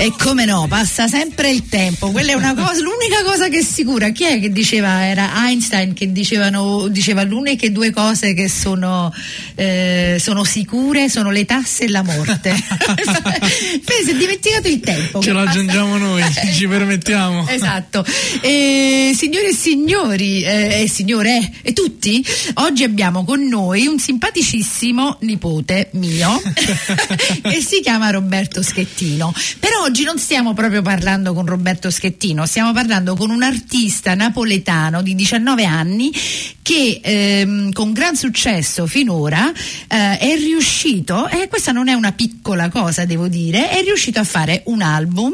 E come no, passa sempre il tempo. Quella è una cosa, l'unica cosa che è sicura. Chi è che diceva? Era Einstein che dicevano, diceva l'uniche due cose che sono, eh, sono sicure sono le tasse e la morte. si è dimenticato il tempo. Ce lo aggiungiamo noi, ci permettiamo. Esatto. E, signore e signori, eh, signore e tutti, oggi abbiamo con noi un simpaticissimo nipote mio che si chiama Roberto Schettino. Però oggi non stiamo proprio parlando con Roberto Schettino, stiamo parlando con un artista napoletano di 19 anni che ehm, con gran successo finora eh, è riuscito, e questa non è una piccola cosa devo dire, è riuscito a fare un album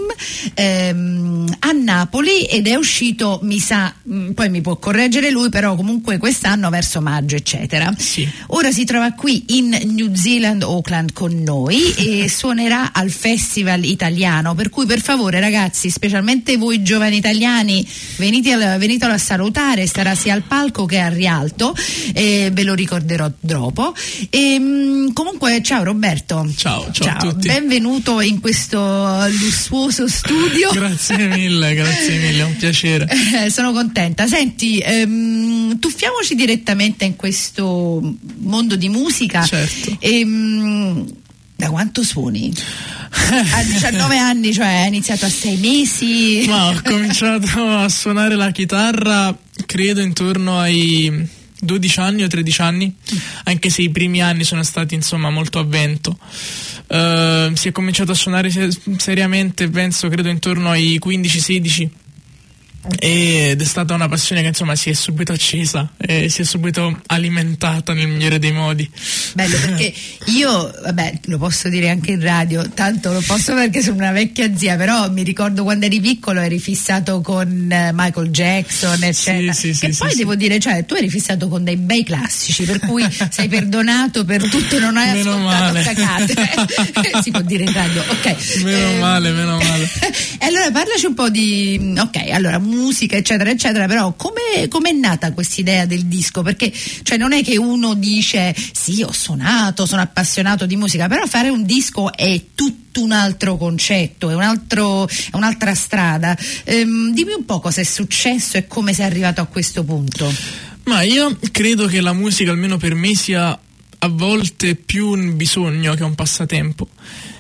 ehm, a Napoli ed è uscito, mi sa, mh, mm, poi mi può correggere lui, però comunque quest'anno verso maggio eccetera. Sì. Ora si trova qui in New Zealand, Auckland con noi e suonerà al Festival Italiano, per cui per favore ragazzi, specialmente voi giovani italiani, venite al, venitelo a salutare, starà sia al palco che al rialto, eh, ve lo ricorderò dopo. E, mh, comunque ciao Roberto. Ciao, ciao, a tutti. Benvenuto in questo lussuoso studio. grazie mille, grazie mille, è un piacere. Eh, sono contenta. Senti, ehm, tuffiamoci direttamente in questo mondo di musica. Certo. E, mh, da quanto suoni? a 19 anni, cioè hai iniziato a 6 mesi? Ma ho cominciato a suonare la chitarra credo intorno ai 12 anni o 13 anni, anche se i primi anni sono stati insomma molto a vento. Uh, si è cominciato a suonare seriamente, penso, credo intorno ai 15-16 ed è stata una passione che insomma si è subito accesa e si è subito alimentata nel migliore dei modi. Bello perché io, vabbè, lo posso dire anche in radio, tanto lo posso perché sono una vecchia zia, però mi ricordo quando eri piccolo eri fissato con eh, Michael Jackson, eccetera. Sì, sì, e sì, poi sì, devo sì. dire, cioè, tu eri fissato con dei bei classici, per cui sei perdonato per tutto, non hai Meno ascoltato male. cagate. si può dire in radio, ok. Meno Ehm, male, meno male. e allora parlaci un po' di ok, allora musica, eccetera, eccetera, però come è nata questa idea del disco? Perché cioè, non è che uno dice sì, ho suonato, sono appassionato di musica, però fare un disco è tutto un altro concetto, è, un altro, è un'altra strada. Ehm, dimmi un po' cosa è successo e come sei arrivato a questo punto. Ma io credo che la musica, almeno per me, sia a volte più un bisogno che un passatempo.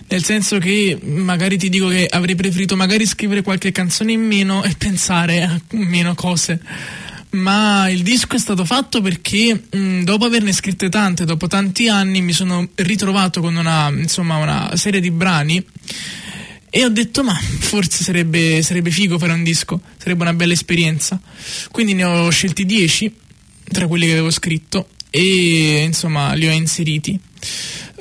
Nel senso che magari ti dico che avrei preferito magari scrivere qualche canzone in meno e pensare a meno cose. Ma il disco è stato fatto perché mh, dopo averne scritte tante, dopo tanti anni, mi sono ritrovato con una, insomma, una serie di brani e ho detto ma forse sarebbe, sarebbe figo fare un disco, sarebbe una bella esperienza. Quindi ne ho scelti 10 tra quelli che avevo scritto e insomma li ho inseriti.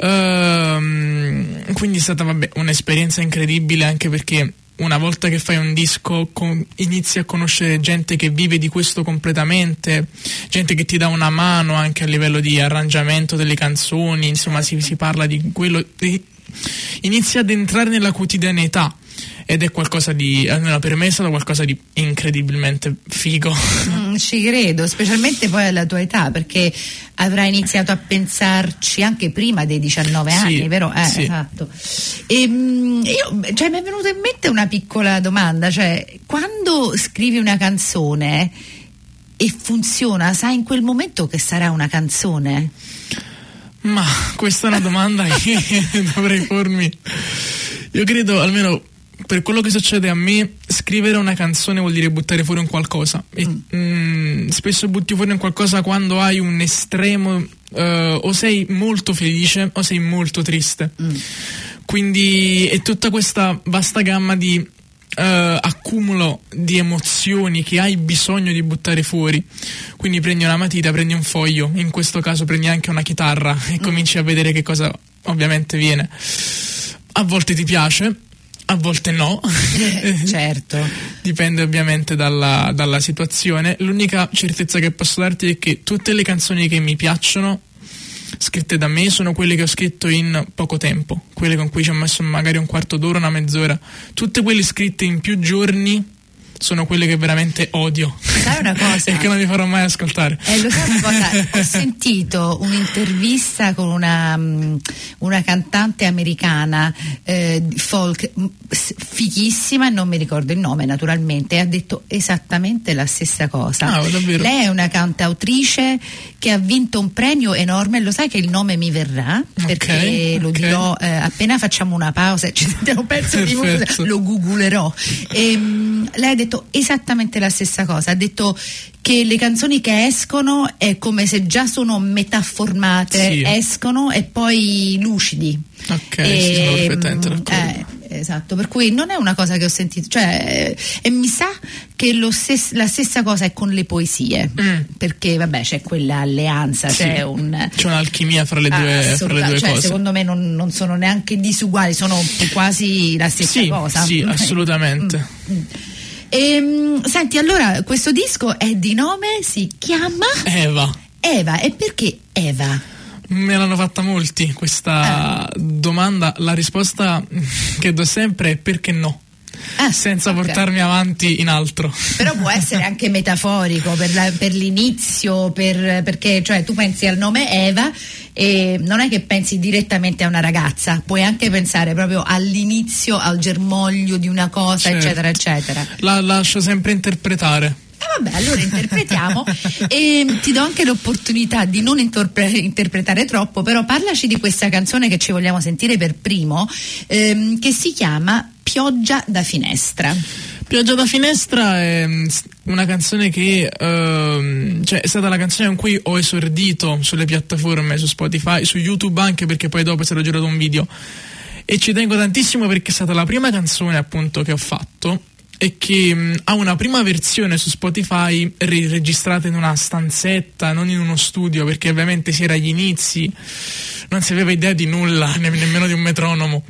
Ehm, quindi è stata vabbè, un'esperienza incredibile anche perché una volta che fai un disco con- inizi a conoscere gente che vive di questo completamente, gente che ti dà una mano anche a livello di arrangiamento delle canzoni, insomma si, si parla di quello, e inizi ad entrare nella quotidianità ed è qualcosa di, almeno per me è stato qualcosa di incredibilmente figo. Mm, ci credo, specialmente poi alla tua età, perché avrai iniziato a pensarci anche prima dei 19 Sì, anni, vero? Eh, sì. esatto. E, mm, io, cioè, mi è venuta in mente una piccola domanda, cioè, quando scrivi una canzone e funziona, sai in quel momento che sarà una canzone? Ma questa è una domanda che dovrei pormi. Io credo, almeno per quello che succede a me, scrivere una canzone vuol dire buttare fuori un qualcosa. E, mm, spesso butti fuori un qualcosa quando hai un estremo, eh, o sei molto felice o sei molto triste. Quindi è tutta questa vasta gamma di eh, accumulo di emozioni che hai bisogno di buttare fuori. Quindi prendi una matita, prendi un foglio, in questo caso prendi anche una chitarra e cominci a vedere che cosa ovviamente viene. A volte ti piace, a volte no. certo. Dipende ovviamente dalla, dalla situazione. L'unica certezza che posso darti è che tutte le canzoni che mi piacciono scritte da me sono quelle che ho scritto in poco tempo, quelle con cui ci ho messo magari un quarto d'ora, una mezz'ora. Tutte quelle scritte in più giorni sono quelle che veramente odio Sai una cosa? e che non mi farò mai ascoltare. Eh, lo sai una cosa? Ho sentito un'intervista con una, mm, una cantante americana eh, folk mm, fighissima, non mi ricordo il nome naturalmente, e ha detto esattamente la stessa cosa. Ah? Lei è una cantautrice che ha vinto un premio enorme, lo sai che il nome mi verrà perché lo ok. dirò eh, appena facciamo una pausa e ci sentiamo un pezzo di musica, lo googlerò. Ehm, lei ha detto esattamente la stessa cosa, ha detto che le canzoni che escono è come se già sono metà formate, Sì. escono e poi lucidi. Ok, sono Ehm, perfettamente d'accordo. eh, esatto, per cui non è una cosa che ho sentito, cioè, eh, e mi sa che lo stes- la stessa cosa è con le poesie, Mm. perché vabbè c'è quella alleanza, Sì. c'è un... C'è un'alchimia fra le due, fra le due cioè, cose. secondo me non, non sono neanche disuguali, sono quasi la stessa Sì, cosa. sì, assolutamente. Mm. Ehm, senti, allora questo disco è di nome, si chiama Eva. Eva. E perché Eva? Me l'hanno fatta molti questa domanda. La risposta che do sempre è perché no, Ah, senza ok. portarmi avanti in altro. Però può essere anche metaforico per, la- per l'inizio, per- perché cioè, tu pensi al nome Eva e non è che pensi direttamente a una ragazza, puoi anche pensare proprio all'inizio, al germoglio di una cosa, Certo. eccetera, eccetera. La lascio sempre interpretare. Eh, vabbè, allora interpretiamo e ti do anche l'opportunità di non interpre- interpretare troppo, però parlaci di questa canzone che ci vogliamo sentire per primo, ehm, che si chiama Pioggia da finestra. Pioggia da finestra è mm, una canzone che ehm, cioè, è stata la canzone con cui ho esordito sulle piattaforme, su Spotify, su YouTube anche perché poi dopo si era girato un video. E ci tengo tantissimo perché è stata la prima canzone appunto che ho fatto e che mh, ha una prima versione su Spotify registrata in una stanzetta, non in uno studio, perché ovviamente si era agli inizi, non si aveva idea di nulla, ne- nemmeno di un metronomo.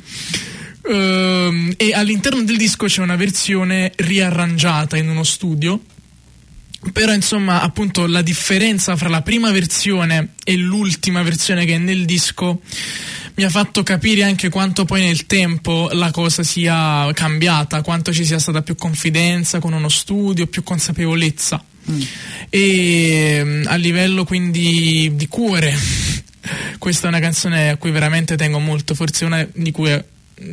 Ehm, e all'interno del disco c'è una versione riarrangiata in uno studio. Però insomma, appunto, la differenza fra la prima versione e l'ultima versione che è nel disco mi ha fatto capire anche quanto poi nel tempo la cosa sia cambiata, quanto ci sia stata più confidenza con uno studio, più consapevolezza. E mm, a livello quindi di cuore, questa è una canzone a cui veramente tengo molto, forse una, di cui,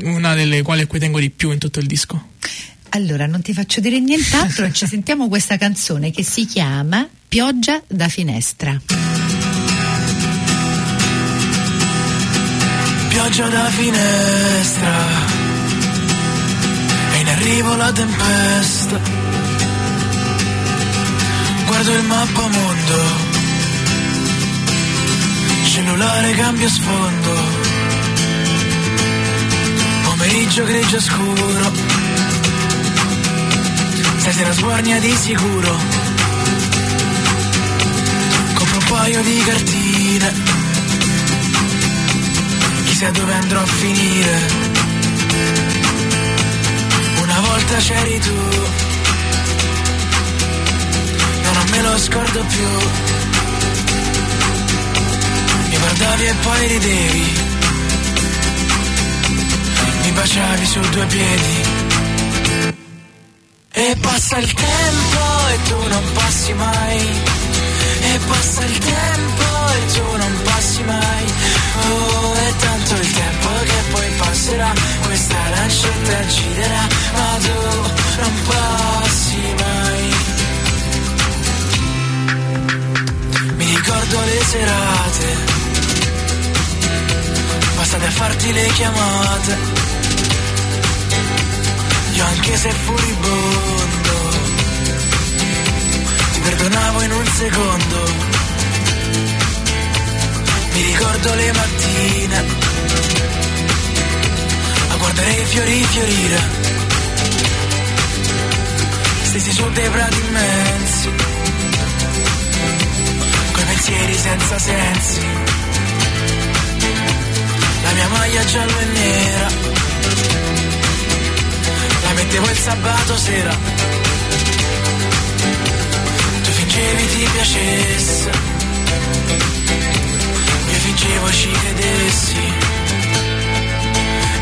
una delle quali a cui tengo di più in tutto il disco. Allora, non ti faccio dire nient'altro e ci sentiamo questa canzone che si chiama Pioggia da finestra. Pioggia da finestra e in arrivo la tempesta. Guardo il mappamondo, cellulare cambia sfondo. Pomeriggio grigio scuro, stasera sguarnia di sicuro. Compro un paio di cartine chissà dove andrò a finire. Una volta c'eri tu, non me lo scordo più. Mi guardavi e poi ridevi, baciavi su due piedi. E passa il tempo e tu non passi mai. E passa il tempo e tu non passi mai. Oh, è tanto il tempo che poi passerà. Questa lancetta inciderà, ma tu non passi mai. Mi ricordo le serate, passate a farti le chiamate. Io anche se furibondo ti perdonavo in un secondo. Mi ricordo le mattine a guardare i fiori fiorire. Stessi su dei prati immensi, coi pensieri senza sensi. La mia maglia giallo e nera, mettevo il sabato sera. Tu fingevi ti piacesse, io fingevo ci credessi.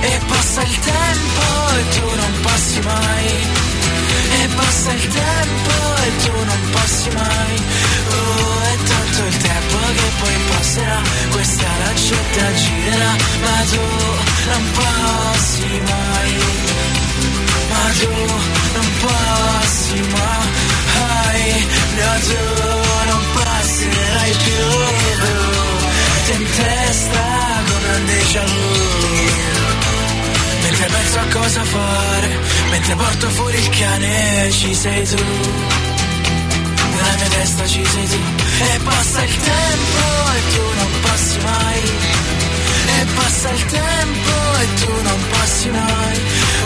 E passa il tempo e tu non passi mai. E passa il tempo e tu non passi mai. Oh, è tanto il tempo che poi passerà. Questa lancetta girerà, ma tu non passi mai. Fare, mentre porto fuori il cane, ci sei tu. Nella mia testa ci sei tu. E passa il tempo e tu non passi mai. E passa il tempo e tu non passi mai.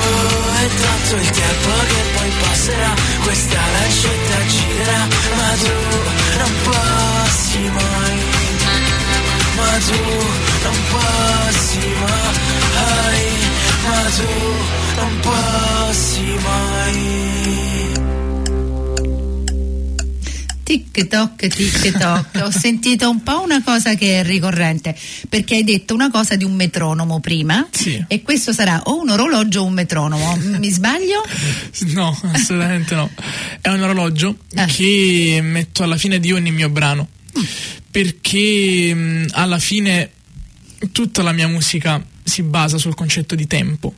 Oh, è tanto il tempo che poi passerà. Questa lancetta girerà, ma tu non passi mai. Ma tu non passi mai. Tu non passi mai. Tic toc, tic toc. Ho sentito un po' una cosa che è ricorrente, perché hai detto una cosa di un metronomo prima Sì. e questo sarà o un orologio o un metronomo. Mi sbaglio? No, assolutamente no. È un orologio Eh. che metto alla fine di ogni mio brano. Perché mh, alla fine tutta la mia musica si basa sul concetto di tempo.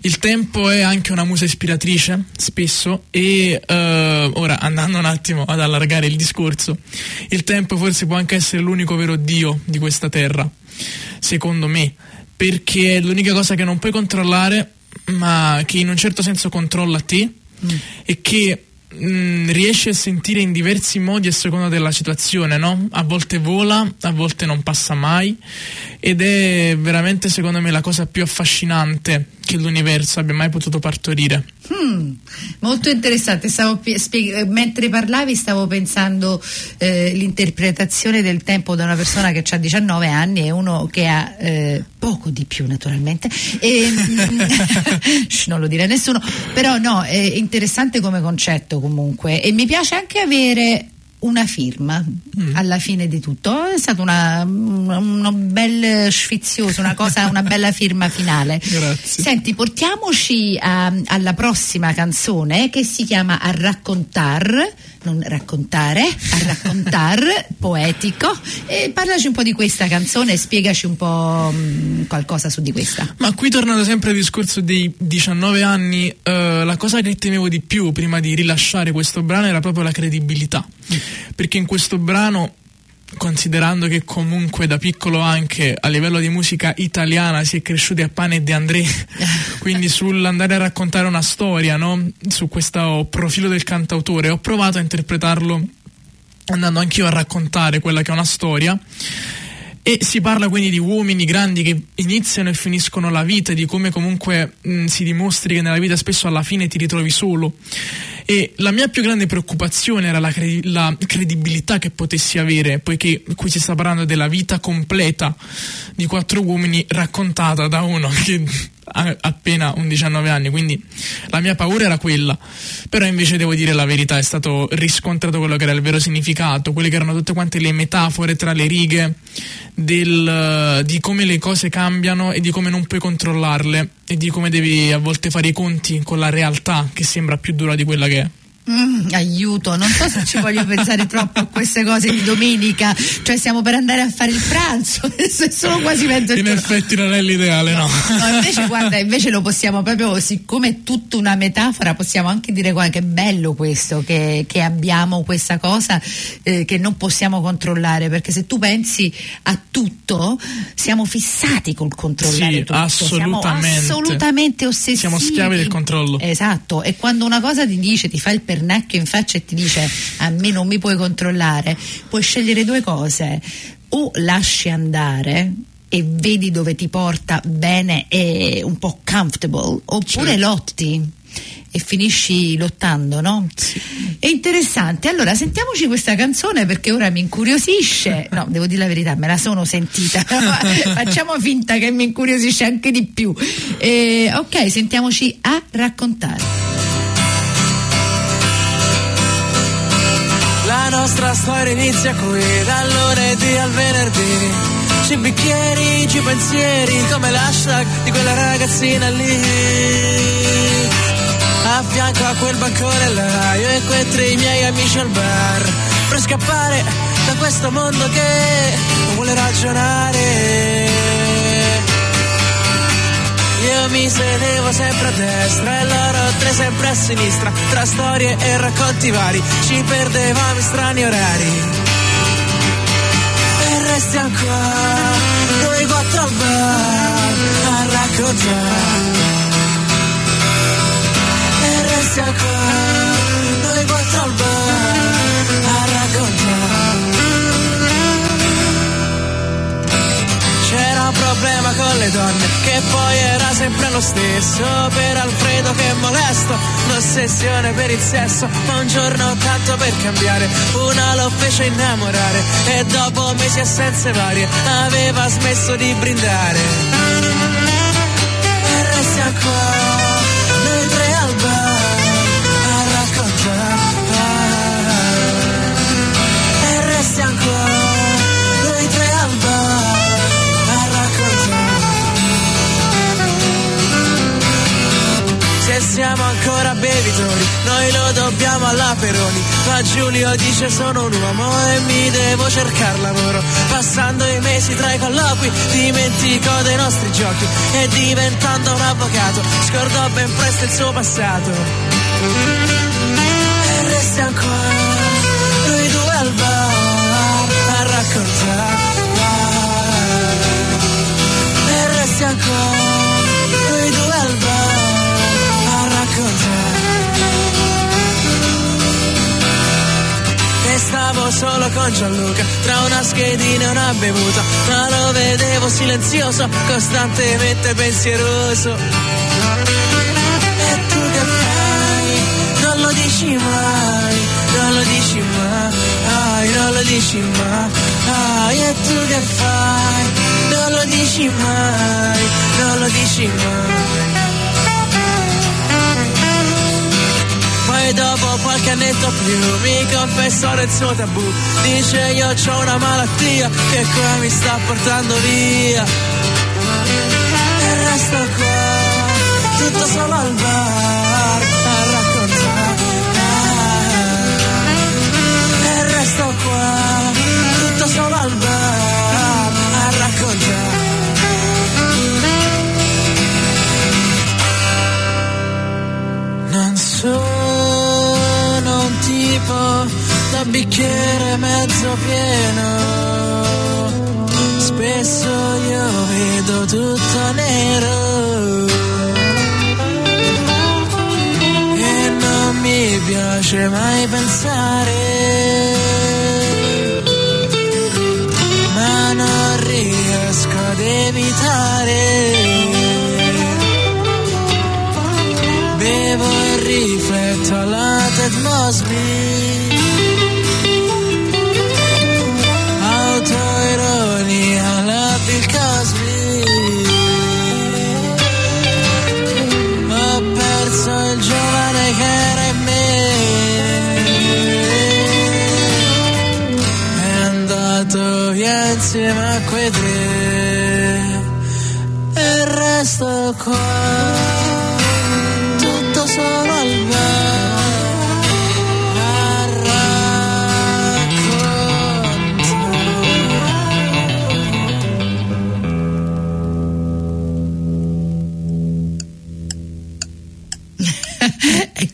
Il tempo è anche una musa ispiratrice, spesso, e eh, ora andando un attimo ad allargare il discorso, il tempo forse può anche essere l'unico vero Dio di questa terra, secondo me, perché è l'unica cosa che non puoi controllare, ma che in un certo senso controlla te e che mh, riesci a sentire in diversi modi a seconda della situazione, no? A volte vola, a volte non passa mai ed è veramente secondo me la cosa più affascinante che l'universo abbia mai potuto partorire. Mm, molto interessante. Stavo pi- spieg- mentre parlavi stavo pensando eh, l'interpretazione del tempo da una persona che ha 19 anni e uno che ha eh, poco di più naturalmente. E, mm, non lo dire a nessuno, però no, è interessante come concetto comunque. E mi piace anche avere una firma alla fine di tutto. È stato una, una- bel sfizioso una cosa una bella firma finale. Grazie. Senti, portiamoci a- alla prossima canzone che si chiama A raccontar, non raccontare, a raccontar, poetico. E parlaci un po' di questa canzone e spiegaci un po' mh, qualcosa su di questa. Ma qui tornando sempre al discorso dei 19 anni, eh, la cosa che temevo di più prima di rilasciare questo brano era proprio la credibilità. Perché in questo brano, considerando che comunque da piccolo anche a livello di musica italiana si è cresciuti a pane e De André, quindi sull'andare a raccontare una storia, no? Su questo profilo del cantautore, ho provato a interpretarlo andando anch'io a raccontare quella che è una storia. E si parla quindi di uomini grandi che iniziano e finiscono la vita, di come comunque mh, si dimostri che nella vita spesso alla fine ti ritrovi solo. E la mia più grande preoccupazione era la, cre- la credibilità che potessi avere, poiché qui si sta parlando della vita completa di quattro uomini raccontata da uno che appena un 19 anni, quindi la mia paura era quella. Però invece devo dire la verità, è stato riscontrato quello che era il vero significato, quelle che erano tutte quante le metafore tra le righe del, di come le cose cambiano e di come non puoi controllarle e di come devi a volte fare i conti con la realtà che sembra più dura di quella che è. Mm, aiuto, non so se ci voglio pensare troppo a queste cose di domenica, cioè stiamo per andare a fare il pranzo, solo quasi In mezzogiorno. effetti non è l'ideale, no. No, invece guarda, invece lo possiamo proprio, siccome è tutta una metafora, possiamo anche dire guarda, che è bello questo, che, che abbiamo questa cosa eh, che non possiamo controllare, perché se tu pensi a tutto, siamo fissati col controllare Sì, tutto, assolutamente. siamo assolutamente ossessivi. Siamo schiavi del controllo. Esatto, e quando una cosa ti dice, ti fa il pernacchio in faccia e ti dice a me non mi puoi controllare, puoi scegliere due cose, o lasci andare e vedi dove ti porta bene e un po' comfortable, oppure Certo. lotti e finisci lottando, no? È interessante. Allora, sentiamoci questa canzone perché ora mi incuriosisce. No, devo dire la verità, me la sono sentita. Facciamo finta che mi incuriosisce anche di più. Eh, ok, sentiamoci a raccontare. La nostra storia inizia qui, dal lunedì al venerdì. Ci bicchieri, ci pensieri, come l'hashtag di quella ragazzina lì. A fianco a quel bancone là, io quei tre miei amici al bar. Per scappare da questo mondo che non vuole ragionare. Io mi sedevo sempre a destra e loro tre sempre a sinistra, tra storie e racconti vari, ci perdevamo in strani orari. E restiamo qua, noi quattro al bar, a raccontare. E restiamo qua, problema con le donne, che poi era sempre lo stesso. Per Alfredo che molesto, l'ossessione per il sesso. Ma un giorno tanto per cambiare, una lo fece innamorare. E dopo mesi assenze varie, aveva smesso di brindare. E resta qua, siamo ancora bevitori, noi lo dobbiamo alla Peroni. Ma Giulio dice sono un uomo e mi devo cercare lavoro. Passando i mesi tra i colloqui, dimentico dei nostri giochi. E diventando un avvocato, scordò ben presto il suo passato. E resta ancora noi due al bar a raccontare. E resta ancora Stavo solo con Gianluca, tra una schedina e una bevuta, ma lo vedevo silenzioso, costantemente pensieroso. E tu che fai? Non lo dici mai, non lo dici mai, non lo dici mai. E tu che fai? Non lo dici mai, non lo dici mai. Dopo qualche annetto più mi confessò del suo tabù. Dice io ho una malattia che qua mi sta portando via. E resto qua, tutto solo al bar a raccontare. E resto qua, tutto solo al bar a raccontare. Non un tipo da bicchiere mezzo pieno. Spesso io vedo tutto nero. E non mi piace mai pensare. Ma non riesco ad evitare. Bevo e rifletto alla Ted Mosby Autoironia alla Bill Cosby Ho perso il giovane che era in me. È andato via insieme a quei tre. E resto qua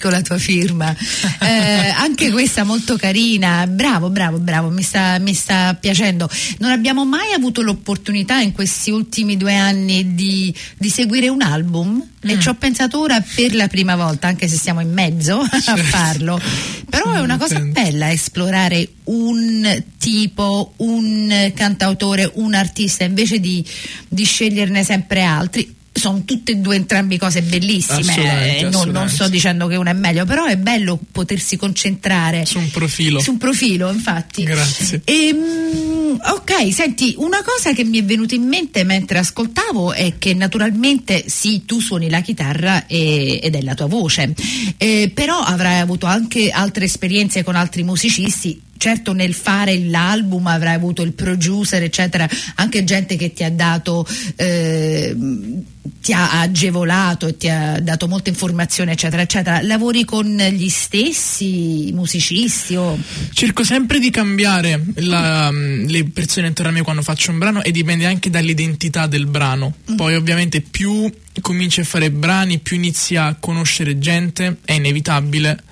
ecco la tua firma. Eh, anche questa molto carina. Bravo, bravo, bravo, mi sta, mi sta piacendo. Non abbiamo mai avuto l'opportunità in questi ultimi due anni di, di seguire un album e ci ho pensato ora per la prima volta, anche se siamo in mezzo a farlo. Però è una cosa bella esplorare un tipo, un cantautore, un artista invece di, di sceglierne sempre altri. Sono tutte e due entrambi cose bellissime, Assolutamente, eh, non, non assolutamente. sto dicendo che una è meglio, però è bello potersi concentrare Su un profilo. su un profilo, infatti. Grazie. Ehm, ok, senti, una cosa che mi è venuta in mente mentre ascoltavo è che naturalmente sì, tu suoni la chitarra e- ed è la tua voce, eh, però avrai avuto anche altre esperienze con altri musicisti certo nel fare l'album avrai avuto il producer eccetera anche gente che ti ha dato eh, ti ha agevolato e ti ha dato molte informazioni eccetera eccetera lavori con gli stessi musicisti o Cerco sempre di cambiare la- le persone intorno a me quando faccio un brano e dipende anche dall'identità del brano. Poi ovviamente più cominci a fare brani, più inizi a conoscere gente, è inevitabile.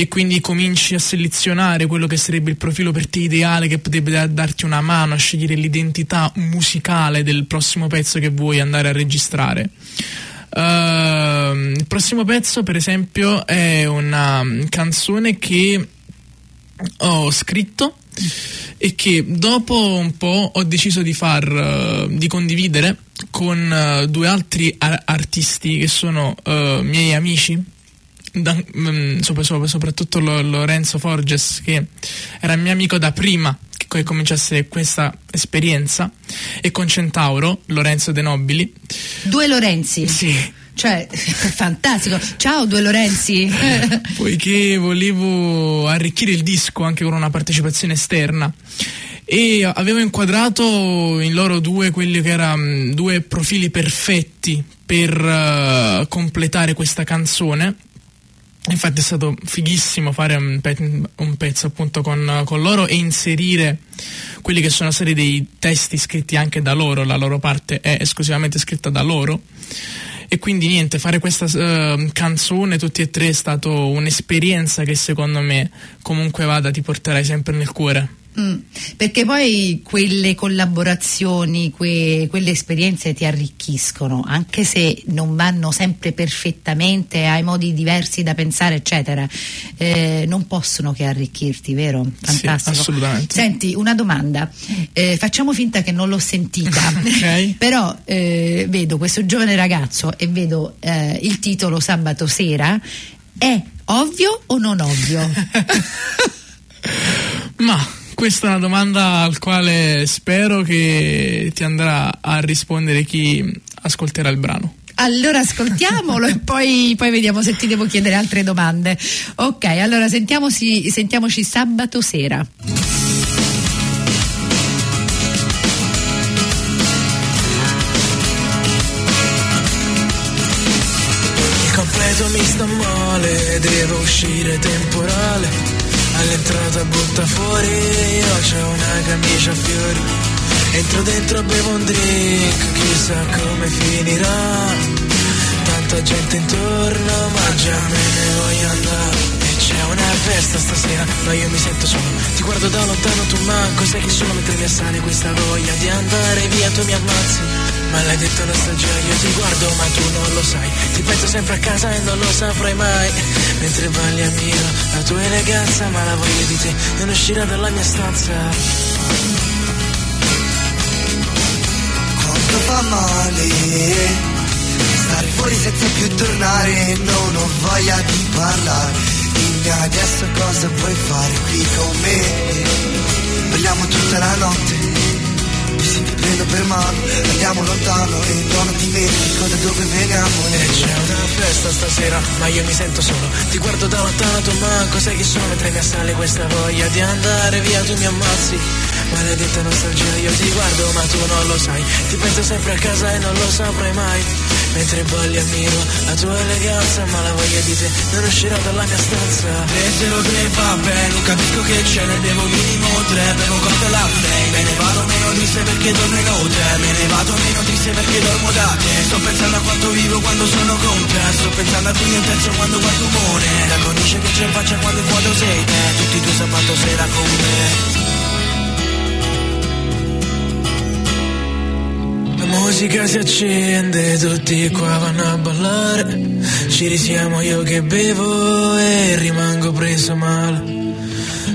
E quindi cominci a selezionare quello che sarebbe il profilo per te ideale che potrebbe da- darti una mano a scegliere l'identità musicale del prossimo pezzo che vuoi andare a registrare. Ehm, il prossimo pezzo, per esempio, è una mm, canzone che ho scritto e che dopo un po' ho deciso di far eh, di condividere con eh, due altri ar- artisti che sono eh, miei amici da- mm, sopra- sopra- soprattutto Lo- Lorenzo Forges che era mio amico da prima che co- cominciasse questa esperienza e con Centauro Lorenzo De Nobili. Due Lorenzi? Sì. Cioè fantastico. Ciao due Lorenzi. Poiché volevo arricchire il disco anche con una partecipazione esterna. E avevo inquadrato in loro due quelli che erano due profili perfetti per eh, completare questa canzone Infatti è stato fighissimo fare un, pe- un pezzo appunto con, con loro e inserire quelli che sono stati dei testi scritti anche da loro, la loro parte è esclusivamente scritta da loro. E quindi niente, fare questa eh, canzone tutti e tre è stato un'esperienza che secondo me comunque vada ti porterai sempre nel cuore. Mm, perché poi quelle collaborazioni, que- quelle esperienze ti arricchiscono, anche se non vanno sempre perfettamente, hai modi diversi da pensare, eccetera, eh, non possono che arricchirti, vero? Fantastico. assolutamente. Senti, una domanda, eh, facciamo finta che non l'ho sentita, Ok. però eh, vedo questo giovane ragazzo e vedo eh, il titolo Sabato sera, è ovvio o non ovvio? Ma questa è una domanda al quale spero che ti andrà a rispondere chi ascolterà il brano. Allora ascoltiamolo e poi, poi vediamo se ti devo chiedere altre domande. Ok, allora sentiamoci, sentiamoci sabato sera. Il completo mi sta male, devo uscire temporale. All'entrata butta fuori, io c'ho una camicia a fiori. Entro dentro bevo un drink, chissà come finirà. Tanta gente intorno, ma già me ne voglio andare. E c'è una festa stasera, ma io mi sento solo. Ti guardo da lontano, tu manco sai chi sono mentre mi assale questa voglia di andare via, tu mi ammazzi. Maledetta nostalgia, io ti guardo ma tu non lo sai. Ti penso sempre a casa e non lo saprai mai. Mentre balli ammiro la tua eleganza Ma la voglia di te non uscirà dalla mia stanza. Quanto fa male Stare fuori senza più tornare Non ho voglia di parlare. Dimmi adesso cosa vuoi fare qui con me? Balliamo tutta la notte Andiamo lontano e non ti dimentico da dove veniamo E c'è una festa stasera ma io mi sento solo. Ti guardo da lontano tu manco sai chi sono. Mentre mi assale questa voglia di andare via tu mi ammazzi Maledetta nostalgia io ti guardo ma tu non lo sai. Ti penso sempre a casa e non lo saprai mai. Mentre balli ammiro la tua eleganza Ma la voglia di te non uscirà dalla mia stanza. E lo tre va bene, non capisco che c'è, ne bevo minimo tre, bevo un cocktail a me ne vado meno triste perché dormo in hotel, me ne vado meno triste perché dormo da te, sto pensando a quanto vivo quando sono con te, sto pensando a cui io penso quando guardo umore, la cornice che c'è in faccia quando il vuoto sei te, tutti i tuoi sabato sera con me. Musica si accende, tutti qua vanno a ballare. Ci risiamo io che bevo e rimango preso male.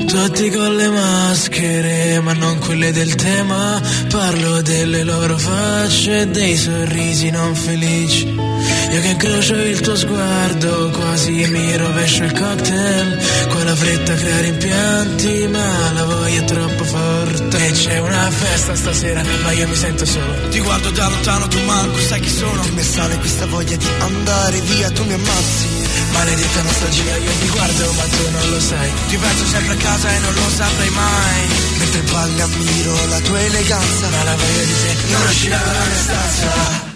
Tutti con le maschere, ma non quelle del tema. Parlo delle loro facce e dei sorrisi non felici. Io che incrocio il tuo sguardo, quasi mi rovescio il cocktail. Con la fretta crea rimpianti, ma la voglia è troppo forte. E c'è una festa stasera, ma io mi sento solo. Ti guardo da lontano, tu manco sai chi sono. Mi sale questa voglia di andare via, tu mi ammazzi Maledetta nostalgia, io ti guardo ma tu non lo sai. Ti penso sempre a casa e non lo saprai mai. Mentre balli ammiro la tua eleganza Ma la voglia di te non uscirà dalla mia stanza.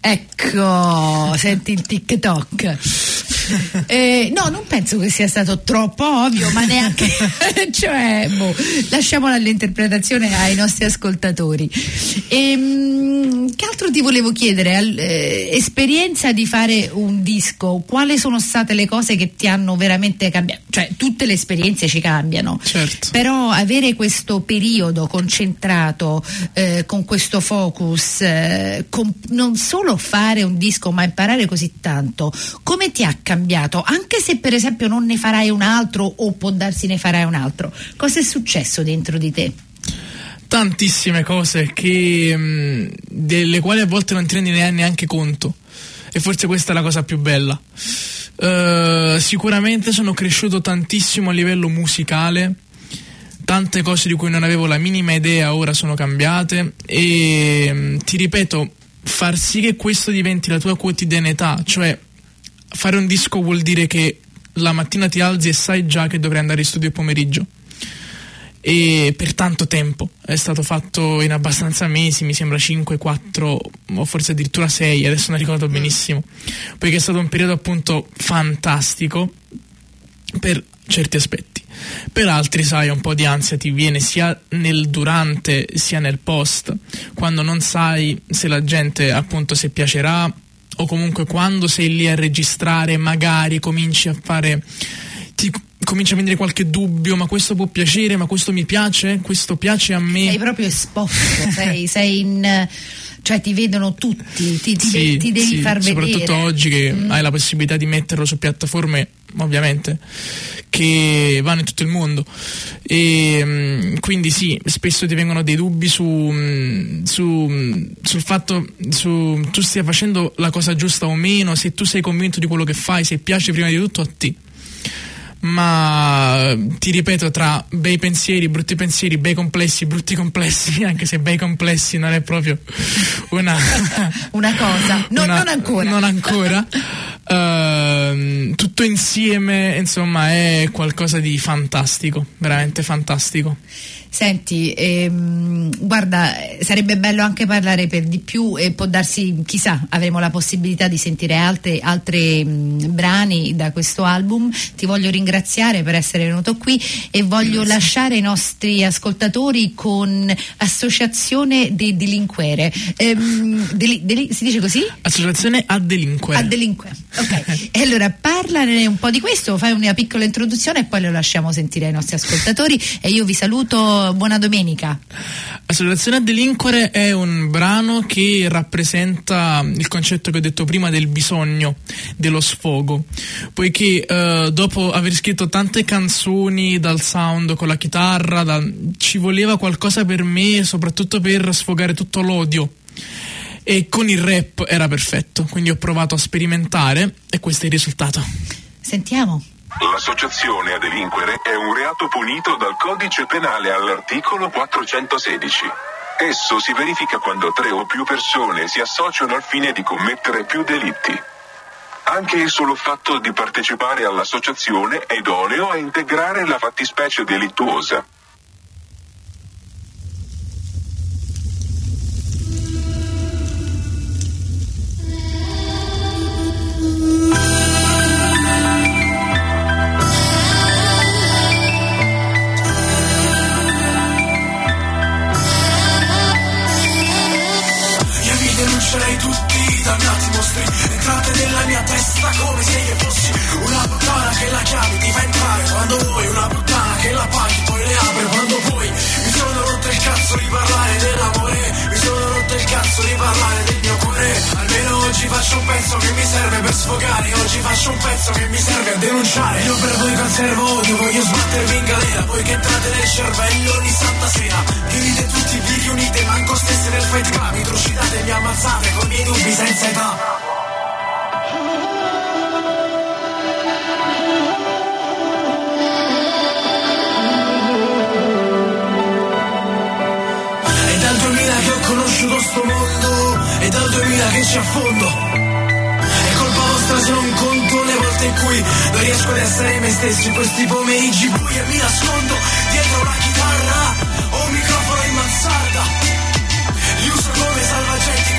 Ecco, senti il TikTok. Eh, no, non penso che sia stato troppo ovvio, ma neanche. cioè, boh, lasciamola all'interpretazione ai nostri ascoltatori. Ehm, che altro ti volevo chiedere? Al- eh, esperienza di fare un disco, quali sono state le cose che ti hanno veramente cambiato? Cioè, tutte le esperienze ci cambiano. Certo. Però avere questo periodo concentrato eh, con questo focus, eh, con- non solo fare un disco ma imparare così tanto, come ti ha cambiato? Anche se per esempio non ne farai un altro o può darsi ne farai un altro, cosa è successo dentro di te? tantissime cose che, mh, delle quali a volte non ti rendi ne- neanche conto e forse questa è la cosa più bella Eh, sicuramente sono cresciuto tantissimo a livello musicale tante cose di cui non avevo la minima idea ora sono cambiate e mh, ti ripeto far sì che questo diventi la tua quotidianità cioè fare un disco vuol dire che la mattina ti alzi e sai già che dovrai andare in studio il pomeriggio. E per tanto tempo. È stato fatto in abbastanza mesi, mi sembra 5, 4 o forse addirittura 6, adesso non ricordo benissimo, poiché è stato un periodo appunto fantastico per certi aspetti. Per altri, sai, un po' di ansia ti viene sia nel durante sia nel post, quando non sai se la gente appunto se piacerà o comunque quando sei lì a registrare magari cominci a fare ti cominci a venire qualche dubbio, ma questo può piacere, ma questo mi piace, questo piace a me. Sei proprio esposto, sei, sei in. Cioè ti vedono tutti, ti, ti Sì, de- ti devi sì, far vedere. Mm. soprattutto oggi che hai la possibilità di metterlo su piattaforme ovviamente che vanno in tutto il mondo e mm, quindi sì spesso ti vengono dei dubbi su, mm, su, mm, sul fatto su tu stia facendo la cosa giusta o meno se tu sei convinto di quello che fai se piace prima di tutto a te ma ti ripeto tra bei pensieri, brutti pensieri, bei complessi, brutti complessi, anche se bei complessi non è proprio una, Una cosa, no, una- non ancora. non ancora. Ehm, tutto insieme, insomma, è qualcosa di fantastico, veramente fantastico. Senti, ehm, guarda, sarebbe bello anche parlare per di più e può darsi, chissà, avremo la possibilità di sentire altre, altre mh, brani da questo album. Ti voglio ringraziare per essere venuto qui e voglio lasciare i nostri ascoltatori con Associazione dei Delinquere. Ehm, deli- deli- si dice così? Associazione a delinquere. A delinquere. Ok, e allora parlane un po' di questo, fai una piccola introduzione e poi lo lasciamo sentire ai nostri ascoltatori e io vi saluto, buona domenica. Associazione a delinquere è un brano che rappresenta il concetto che ho detto prima del bisogno, dello sfogo, poiché eh, dopo aver scritto tante canzoni dal sound con la chitarra, da- ci voleva qualcosa per me, soprattutto per sfogare tutto l'odio. E con il rap era perfetto, quindi ho provato a sperimentare e questo è il risultato. Sentiamo. L'associazione a delinquere è un reato punito dal codice penale all'articolo 416. Esso si verifica quando tre o più persone si associano al fine di commettere più delitti. Anche il solo fatto di partecipare all'associazione è idoneo a integrare la fattispecie delittuosa. Mia testa come se io fossi Una puttana che la chiami ti fa entrare. Quando vuoi Una puttana che la paghi poi le apre. Quando vuoi Mi sono rotto il cazzo di parlare dell'amore. Mi sono rotto il cazzo di parlare del mio cuore. Almeno oggi faccio un pezzo che mi serve per sfogare. Oggi faccio un pezzo che mi serve a denunciare. Io per voi conservo odio, voglio sbattervi in galera. Voi che entrate nel cervello ogni santa sera. Che ride tutti, vi riunite, manco stesse nel fight club. Mi trucidate, mi ammazzate con i miei dubbi senza età conosciuto sto mondo È dal 2000 che ci affondo. È colpa vostra sono un conto le volte in cui non riesco ad essere me stesso in questi pomeriggi bui e mi nascondo dietro la chitarra o un microfono in mansarda. Li uso come salvagenti